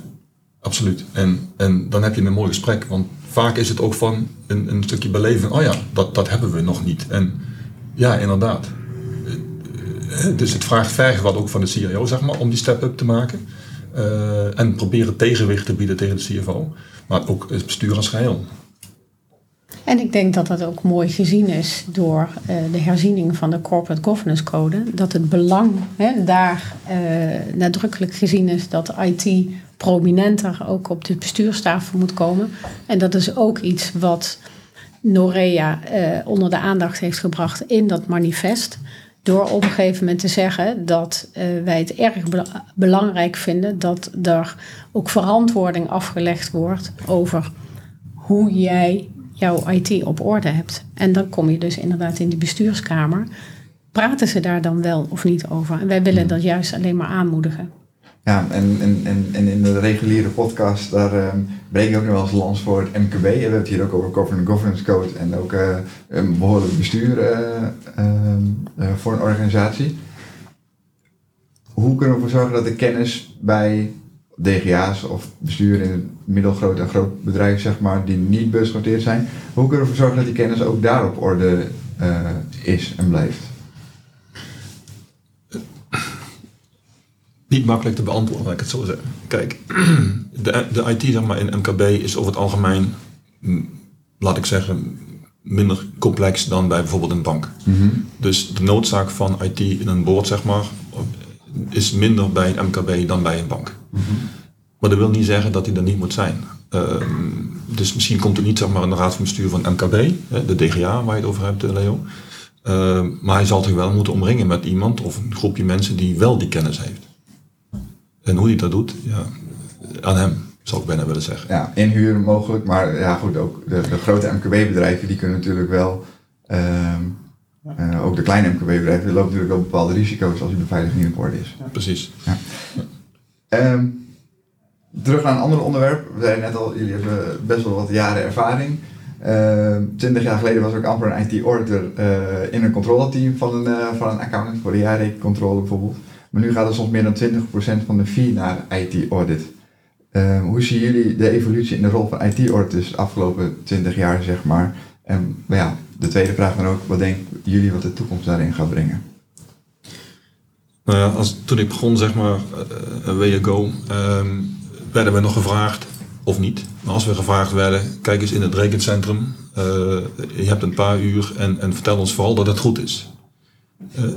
absoluut. En, en dan heb je een mooi gesprek, want vaak is het ook van een, een stukje beleving. Oh ja, dat, dat hebben we nog niet. En ja, inderdaad. Dus het vraagt verg wat ook van de CIO, zeg maar, om die step-up te maken. Uh, en proberen tegenwicht te bieden tegen de CFO. Maar ook het bestuur als geheel. En ik denk dat dat ook mooi gezien is door uh, de herziening van de Corporate Governance Code. Dat het belang hè, daar uh, nadrukkelijk gezien is dat IT prominenter ook op de bestuurstafel moet komen. En dat is ook iets wat Norea uh, onder de aandacht heeft gebracht in dat manifest. Door op een gegeven moment te zeggen dat uh, wij het erg be belangrijk vinden dat er ook verantwoording afgelegd wordt over hoe jij jouw IT op orde hebt. En dan kom je dus inderdaad in die bestuurskamer. Praten ze daar dan wel of niet over? En wij willen dat juist alleen maar aanmoedigen. Ja, en, en, en, in de reguliere podcast, daar um, breek ik ook nog wel eens lans voor het MKB. We hebben het hier ook over Corporate Governance Code en ook uh, een behoorlijk bestuur uh, uh, voor een organisatie. Hoe kunnen we ervoor zorgen dat de kennis bij DGA's of bestuur in een middelgroot en groot bedrijf, zeg maar, die niet beursgenoteerd zijn, hoe kunnen we ervoor zorgen dat die kennis ook daar op orde is en blijft? Niet makkelijk te beantwoorden, laat ik het zo zeggen. Kijk, [CLEARS THROAT] de, de IT zeg maar, in MKB is over het algemeen, laat ik zeggen, minder complex dan bij bijvoorbeeld een bank. Mm -hmm. Dus de noodzaak van IT in een boord, zeg maar, is minder bij een MKB dan bij een bank. Mm -hmm. Maar dat wil niet zeggen dat hij er niet moet zijn. Uh, dus misschien komt het niet zeg maar, in de raad van bestuur van MKB, de DGA waar je het over hebt, Leo. Uh, maar hij zal zich wel moeten omringen met iemand of een groepje mensen die wel die kennis heeft. En hoe hij dat doet, ja, aan hem, zou ik bijna willen zeggen. Ja, inhuren mogelijk, maar ja goed, ook de, de grote MKB-bedrijven die kunnen natuurlijk wel, um, uh, ook de kleine MKB-bedrijven, lopen natuurlijk wel bepaalde risico's als die beveiliging niet op orde is. Ja, precies. Ja. Um, terug naar een ander onderwerp. We zeiden net al, jullie hebben best wel wat jaren ervaring. Uh, twintig jaar geleden was ik amper een IT-auditor uh, in een controleteam van een, uh, van een accountant voor de jaarrekencontrole bijvoorbeeld. Maar nu gaat er soms meer dan 20% van de fee naar IT-audit. Uh, hoe zien jullie de evolutie in de rol van IT-auditors de afgelopen 20 jaar, zeg maar? En ja, de tweede vraag dan ook, wat denken jullie wat de toekomst daarin gaat brengen? Nou ja, als, toen ik begon, zeg maar, uh, een ago, um, werden we nog gevraagd, of niet. Maar als we gevraagd werden, kijk eens in het rekencentrum, uh, je hebt een paar uur en, en vertel ons vooral dat het goed is. Uh, uh,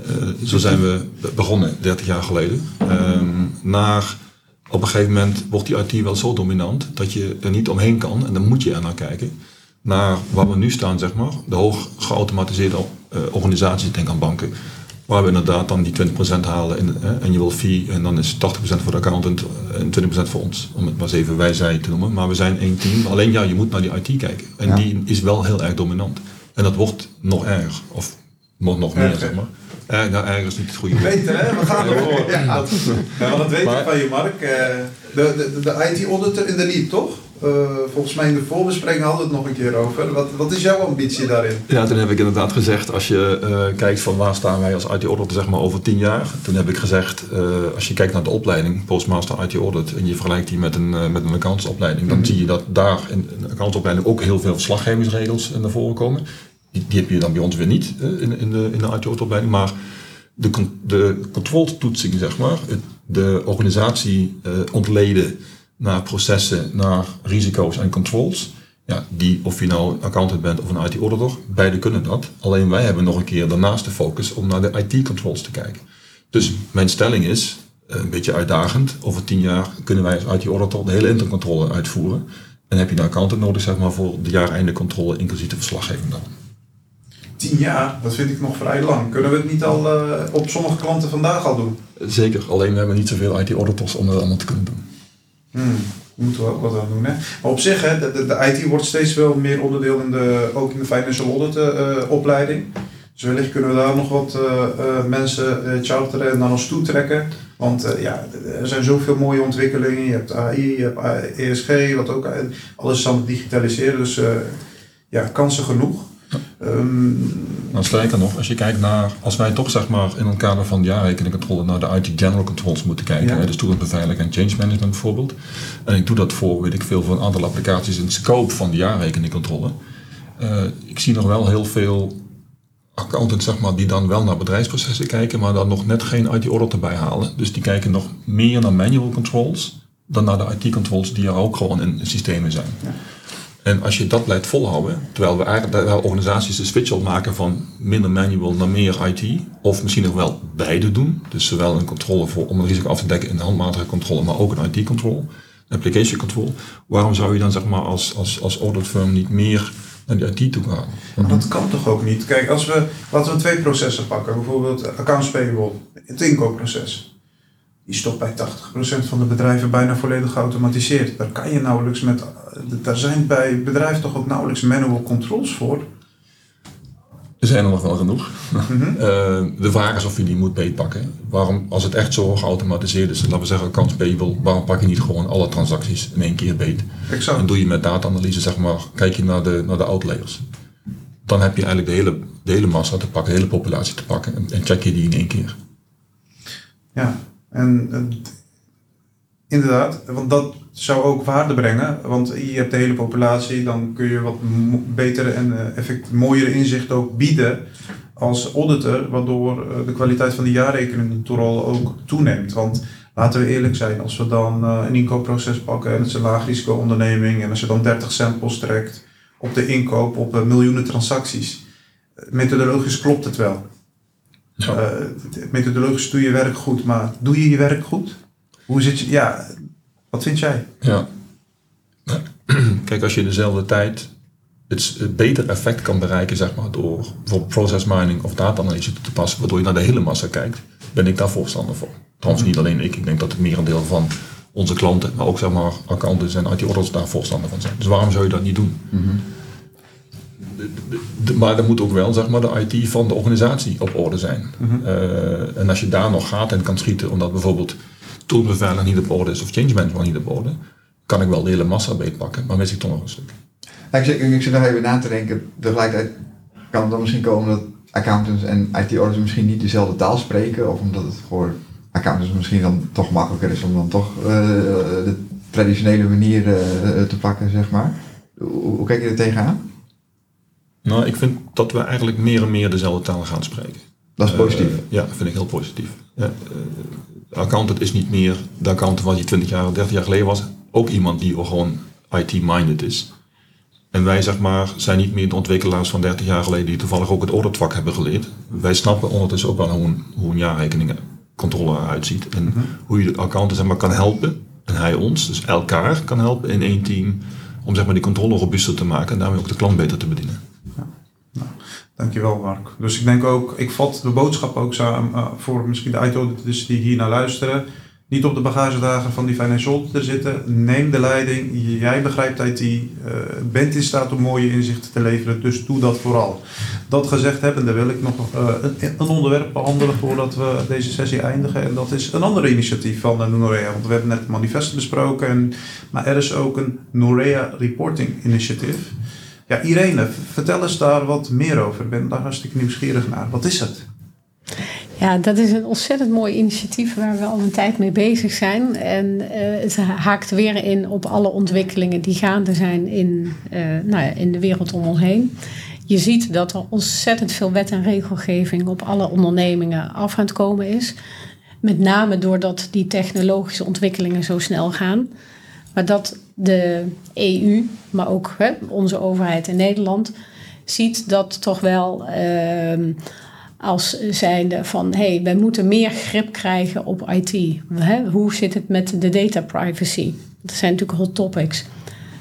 zo zijn we begonnen, 30 jaar geleden. Naar, op een gegeven moment wordt die IT wel zo dominant dat je er niet omheen kan en dan moet je er naar kijken. Naar waar we nu staan, zeg maar, de hoog geautomatiseerde uh, organisaties, denk aan banken, waar we inderdaad dan die 20% halen in en je wil fee en dan is 80% voor de accountant en 20% voor ons, om het maar eens even wij zij te noemen. Maar we zijn één team, alleen ja, je moet naar die IT kijken en ja. die is wel heel erg dominant. En dat wordt nog erger, of nog, nog meer, zeg maar. Eh, nou, ergens niet het goede. Beter, hè? We gaan ervoor. ja. Dat, [LAUGHS] ja, dat weet ik van je, Mark. De, de, de IT-auditor in de lead, toch? Uh, volgens mij in de voorbespreking hadden we het nog een keer over. Wat, wat is jouw ambitie daarin? Ja, toen heb ik inderdaad gezegd, als je uh, kijkt van waar staan wij als IT-auditor zeg maar over tien jaar. Toen heb ik gezegd, uh, als je kijkt naar de opleiding, Postmaster IT-audit, en je vergelijkt die met een, met een accountsopleiding, mm -hmm. dan zie je dat daar in een accountsopleiding ook heel veel verslaggevingsregels naar voren komen. Die, heb je dan bij ons weer niet in, in de, in de IT-opleiding. Maar de, de controltoetsing, zeg maar, de organisatie uh, ontleden naar processen, naar risico's en controls, Ja, die, of je nou accountant bent of een IT-auditor, beide kunnen dat. Alleen wij hebben nog een keer daarnaast de focus om naar de IT-controls te kijken. Dus mijn stelling is, eh, een beetje uitdagend, over tien jaar kunnen wij als IT-auditor de hele intercontrole uitvoeren. En heb je een accountant nodig zeg maar, voor de jaareindecontrole inclusief de verslaggeving dan. Tien jaar, dat vind ik nog vrij lang. Kunnen we het niet al eh, op sommige klanten vandaag al doen? Zeker, alleen we hebben niet zoveel IT-auditors om dat allemaal te kunnen doen. Hmm, moeten we ook wat aan doen. Hè? Maar op zich, hè, de, de, de IT wordt steeds wel meer onderdeel in de, ook in de financial audit uh, opleiding. Dus wellicht kunnen we daar nog wat uh, mensen uh, charteren en naar ons toe trekken. Want ja, er zijn zoveel mooie ontwikkelingen. Je hebt AI, je hebt ESG, wat ook alles aan het digitaliseren. Dus ja, kansen genoeg. Um, nou, sterker nog, als je kijkt naar, als wij toch zeg maar in het kader van de jaarrekeningcontrole naar de IT General Controls moeten kijken, ja. hè, dus toegangsbeveiliging en change management bijvoorbeeld. En ik doe dat voor, weet ik veel, voor een aantal applicaties in het scope van de jaarrekeningcontrole. Uh, ik zie nog wel heel veel accountants zeg maar, die dan wel naar bedrijfsprocessen kijken, maar dan nog net geen IT-audit erbij halen. Dus die kijken nog meer naar manual controls dan naar de IT-controls die er ook gewoon in systemen zijn. Ja. En als je dat blijft volhouden, terwijl we eigenlijk organisaties de switch al maken van minder manual naar meer IT, of misschien nog wel beide doen, dus zowel een controle voor, om het risico af te dekken in de handmatige controle, maar ook een IT-control, application control, waarom zou je dan zeg maar als, als, als audit firm niet meer naar die IT toe gaan? Dat kan toch ook niet? Kijk, als we, laten we twee processen pakken, bijvoorbeeld accounts payable, het inkoopproces die is toch bij 80% van de bedrijven bijna volledig geautomatiseerd. Daar kan je nauwelijks met. Daar zijn bij bedrijven toch ook nauwelijks manual controls voor. Er zijn er nog wel genoeg. Mm -hmm. uh, de vraag is of je die moet beetpakken. Waarom, als het echt zo geautomatiseerd is, laten we zeggen accounts payable, waarom pak je niet gewoon alle transacties in één keer beet? Exact. En doe je met data-analyse, zeg maar, kijk je naar de, naar de outlayers. Dan heb je eigenlijk de hele, de hele massa te pakken, de hele populatie te pakken en, en check je die in één keer. Ja, en inderdaad, want dat zou ook waarde brengen. Want je hebt de hele populatie, dan kun je wat betere en uh, effect, mooiere inzicht ook bieden als auditor, waardoor uh, de kwaliteit van de jaarrekening toch ook toeneemt. Want laten we eerlijk zijn, als we dan uh, een inkoopproces pakken en het is een laag onderneming en als je dan 30 samples trekt op de inkoop op miljoenen transacties, methodologisch klopt het wel. Uh, methodologisch doe je werk goed, maar doe je je werk goed? Hoe zit je? Ja, wat vind jij? Ja. [CLEARS THROAT] Kijk, als je in dezelfde tijd het beter effect kan bereiken, zeg maar, door bijvoorbeeld process mining of data-analyse te passen, waardoor je naar de hele massa kijkt, ben ik daar voorstander voor. Trouwens, niet alleen ik, ik denk dat het merendeel van onze klanten, maar ook zeg maar accountants en IT-auditors daar voorstander van zijn. Dus waarom zou je dat niet doen? Mm -hmm maar dan moet ook wel zeg maar, de IT van de organisatie op orde zijn. Mm -hmm. uh, en als je daar nog gaat en kan schieten omdat bijvoorbeeld toolbeveiliging niet op orde is of change management niet op orde, kan ik wel de hele massa beetpakken, maar mis ik toch nog een stuk. ik, zit, ik zit nog even na te denken, tegelijkertijd kan het dan misschien komen dat accountants en IT-auditors misschien niet dezelfde taal spreken, of omdat het voor accountants misschien dan toch makkelijker is om dan toch uh, de traditionele manier uh, te pakken, zeg maar. Hoe, hoe kijk je er tegenaan? Nou, ik vind dat we eigenlijk meer en meer dezelfde taal gaan spreken. Dat is positief. Uh, ja, dat vind ik heel positief. Ja, uh, accountant is niet meer de accountant wat hij 20 jaar of 30 jaar geleden was. Ook iemand die gewoon IT-minded is. En wij zeg maar, zijn niet meer de ontwikkelaars van 30 jaar geleden die toevallig ook het auditvak hebben geleerd. Wij snappen ondertussen ook wel hoe een, hoe een jaarrekeningencontrole eruit ziet. En -hmm. hoe je de accountant zeg maar, kan helpen. En hij ons, dus elkaar kan helpen in één team. Om zeg maar, die controle robuuster te maken en daarmee ook de klant beter te bedienen. Dankjewel Mark. Dus ik denk ook, ik vat de boodschap ook samen uh, voor misschien de IT-auditors die hier naar luisteren. Niet op de bagagedagen van die financial te zitten. Neem de leiding. Jij begrijpt IT. Uh, bent in staat om mooie inzichten te leveren. Dus doe dat vooral. Dat gezegd hebbende wil ik nog uh, een, een, onderwerp behandelen voordat we deze sessie eindigen. En dat is een ander initiatief van uh, Norea. Want we hebben net het manifest besproken. En, maar er is ook een Norea Reporting Initiative. Ja, Irene, vertel eens daar wat meer over. Ik ben daar hartstikke nieuwsgierig naar. Wat is het? Ja, dat is een ontzettend mooi initiatief waar we al een tijd mee bezig zijn. En uh, het haakt weer in op alle ontwikkelingen die gaande zijn in, uh, nou ja, in de wereld om ons heen. Je ziet dat er ontzettend veel wet en regelgeving op alle ondernemingen af aan het komen is. Met name doordat die technologische ontwikkelingen zo snel gaan. Maar dat de EU, maar ook hè, onze overheid in Nederland, ziet dat toch wel ehm, als zijnde van hé, hey, wij moeten meer grip krijgen op IT. Hè? Hoe zit het met de data privacy? Dat zijn natuurlijk hot topics.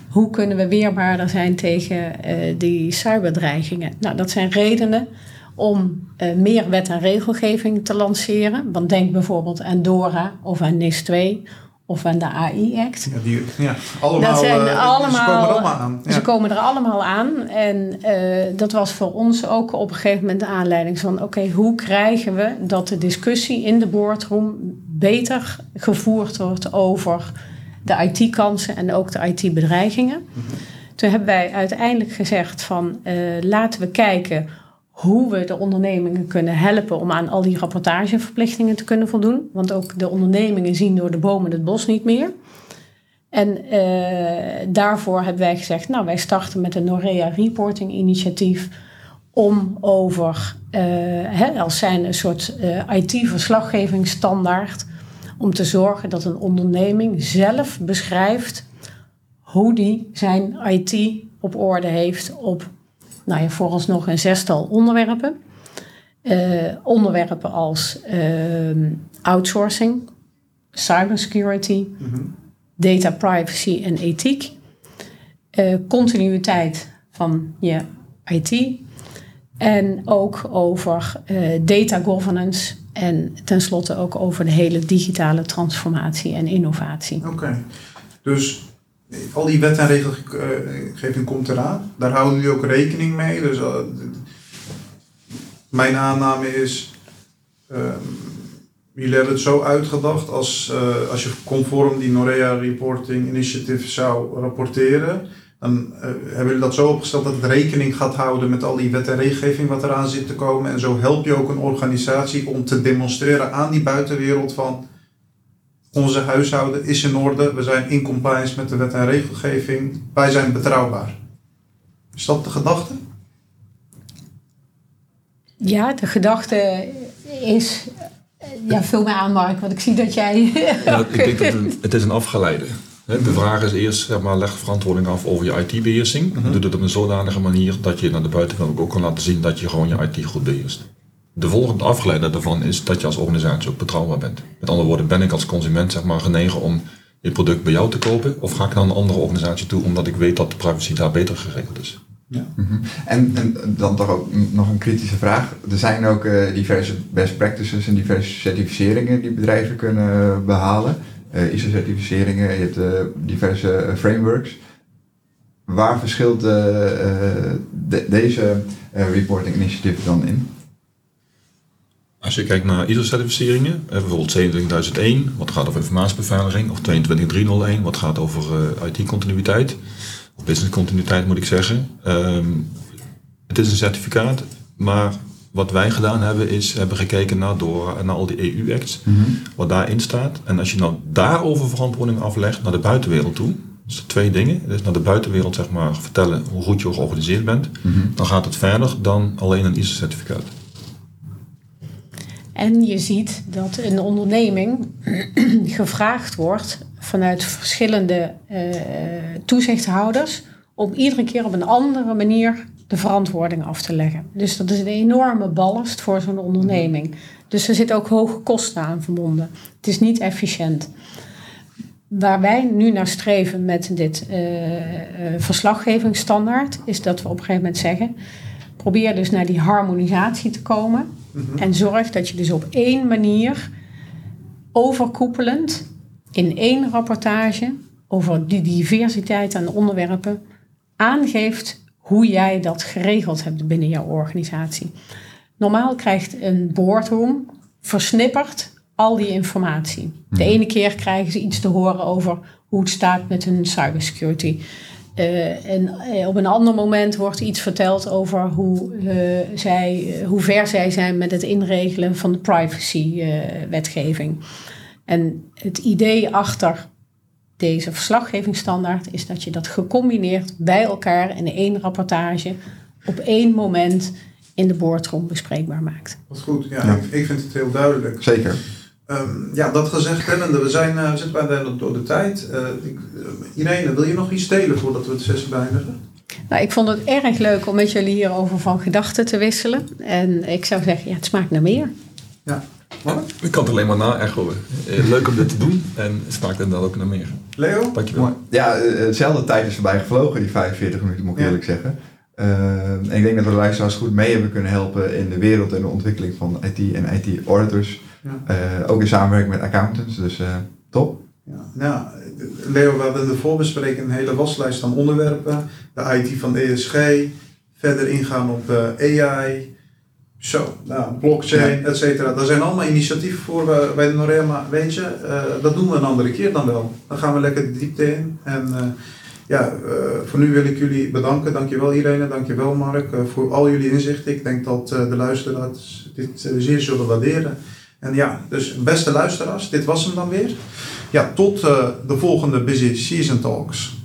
Hoe kunnen we weerbaarder zijn tegen uh, die cyberdreigingen? Nou, dat zijn redenen om uh, meer wet en regelgeving te lanceren. Want denk bijvoorbeeld aan DORA of aan NIS 2 of aan de AI-act. Ja, die, ja, allemaal, dat zijn allemaal, ze komen er allemaal aan. Ja. Ze komen er allemaal aan. En uh, dat was voor ons ook op een gegeven moment de aanleiding van... oké, okay, hoe krijgen we dat de discussie in de boardroom beter gevoerd wordt over de IT-kansen en ook de IT-bedreigingen. Mm -hmm. Toen hebben wij uiteindelijk gezegd van uh, laten we kijken hoe we de ondernemingen kunnen helpen om aan al die rapportageverplichtingen te kunnen voldoen. Want ook de ondernemingen zien door de bomen het bos niet meer. En uh, daarvoor hebben wij gezegd, nou wij starten met een Norea Reporting initiatief om over, uh, als zijn een soort uh, IT-verslaggevingsstandaard, om te zorgen dat een onderneming zelf beschrijft hoe die zijn IT op orde heeft op nou ja, vooralsnog een zestal onderwerpen. Uh, onderwerpen als uh, outsourcing, cybersecurity, mm -hmm. data privacy en ethiek, uh, continuïteit van je IT en ook over data governance en tenslotte ook over de hele digitale transformatie en innovatie. Oké, okay. dus al die wet en regelgeving komt eraan. Daar houden jullie ook rekening mee. Dus uh, mijn aanname is, uh, jullie hebben het zo uitgedacht als, uh, als je conform die Norea Reporting Initiative zou rapporteren. Dan hebben jullie dat zo opgesteld dat het rekening gaat houden met al die wet en regelgeving wat eraan zit te komen. En zo help je ook een organisatie om te demonstreren aan die buitenwereld van onze huishouden is in orde, we zijn in compliance met de wet en regelgeving, wij zijn betrouwbaar. Is dat de gedachte? Ja, de gedachte is. Ja, vul mij aan, Mark, want ik zie dat jij. Ja, ik denk dat het, het is een afgeleide. De vraag is eerst, zeg maar, leg verantwoording af over je IT-beheersing. -hmm. Doe dat op een zodanige manier dat je naar de buitenwereld ook kan laten zien dat je gewoon je IT goed beheerst. De volgende afgeleide daarvan is dat je als organisatie ook betrouwbaar bent. Met andere woorden, ben ik als consument zeg maar, genegen om je product bij jou te kopen? Of ga ik naar een andere organisatie toe omdat ik weet dat de privacy daar beter geregeld is? Ja. -hmm. en, en, dan toch ook nog een kritische vraag. Er zijn ook uh, diverse best practices en diverse certificeringen die bedrijven kunnen behalen. Uh, ISO-certificeringen, je hebt diverse frameworks. Waar verschilt de, deze reporting initiative dan in? Als je kijkt naar ISO-certificeringen, bijvoorbeeld 27001, wat gaat over informatiebeveiliging, of 22301, wat gaat over uh, IT-continuïteit, of business-continuïteit moet ik zeggen. Um, het is een certificaat, maar wat wij gedaan hebben is, hebben gekeken naar, door, naar al die EU-acts, mm -hmm. wat daarin staat. En als je nou daarover verantwoording aflegt naar de buitenwereld toe, dus twee dingen. Dus naar de buitenwereld zeg maar vertellen hoe goed je georganiseerd bent, mm -hmm. dan gaat het verder dan alleen een ISO-certificaat. En je ziet dat een onderneming [CLEARS THROAT] gevraagd wordt vanuit verschillende uh, toezichthouders om iedere keer op een andere manier de verantwoording af te leggen. Dus dat is een enorme ballast voor zo'n onderneming. Dus er zitten ook hoge kosten aan verbonden. Het is niet efficiënt. Waar wij nu naar streven met dit uh, verslaggevingsstandaard, is dat we op een gegeven moment zeggen: probeer dus naar die harmonisatie te komen. Mm-hmm. En zorg dat je dus op één manier overkoepelend in één rapportage over die diversiteit aan onderwerpen aangeeft hoe jij dat geregeld hebt binnen jouw organisatie. Normaal krijgt een boardroom versnipperd al die informatie. De ene keer krijgen ze iets te horen over hoe het staat met hun cybersecurity. Uh, en uh, op een ander moment wordt iets verteld over hoe, uh, zij, hoe ver zij zijn met het inregelen van de privacy-wetgeving. en het idee achter deze verslaggevingsstandaard is dat je dat gecombineerd bij elkaar in één rapportage op één moment in de boardroom bespreekbaar maakt. Wat goed, ja, ja. Ik, ik, vind het heel duidelijk. Zeker. Ehm, ja, dat gezegd hebbende, we, zijn, uh, zitten bijna door de tijd. Uh, ik, Irene, wil je nog iets delen voordat we de sessie beëindigen? Nou, ik vond het erg leuk om met jullie hierover van gedachten te wisselen. En ik zou zeggen, ja, het smaakt naar meer. Ja. Wat? Ik kan het alleen maar na-echoen. Leuk om dit te doen en het smaakt inderdaad ook naar meer. Leo? Dankjewel. Ja, hetzelfde tijd is voorbij gevlogen, die 45 minuten moet ik eerlijk zeggen. Uh, en ik denk dat we de luisteraars goed mee hebben kunnen helpen in de wereld en de ontwikkeling van IT en IT-auditors. Ja. Uh, ook in samenwerking met accountants, dus uh, top. Ja. Nou, Leo, we hadden in de voorbespreking een hele waslijst aan onderwerpen. De IT van ESG, verder ingaan op AI, zo, nou, blockchain, ja. et cetera. Daar zijn allemaal initiatieven voor bij de Norema. Weet je, dat doen we een andere keer dan wel. Dan gaan we lekker de diepte in. En ja, uh, voor nu wil ik jullie bedanken. Dankjewel Irene, dankjewel Mark voor al jullie inzichten. Ik denk dat de luisteraars dit zeer zullen waarderen. En ja, dus beste luisteraars, dit was hem dan weer. Ja, tot de volgende Busy Season Talks.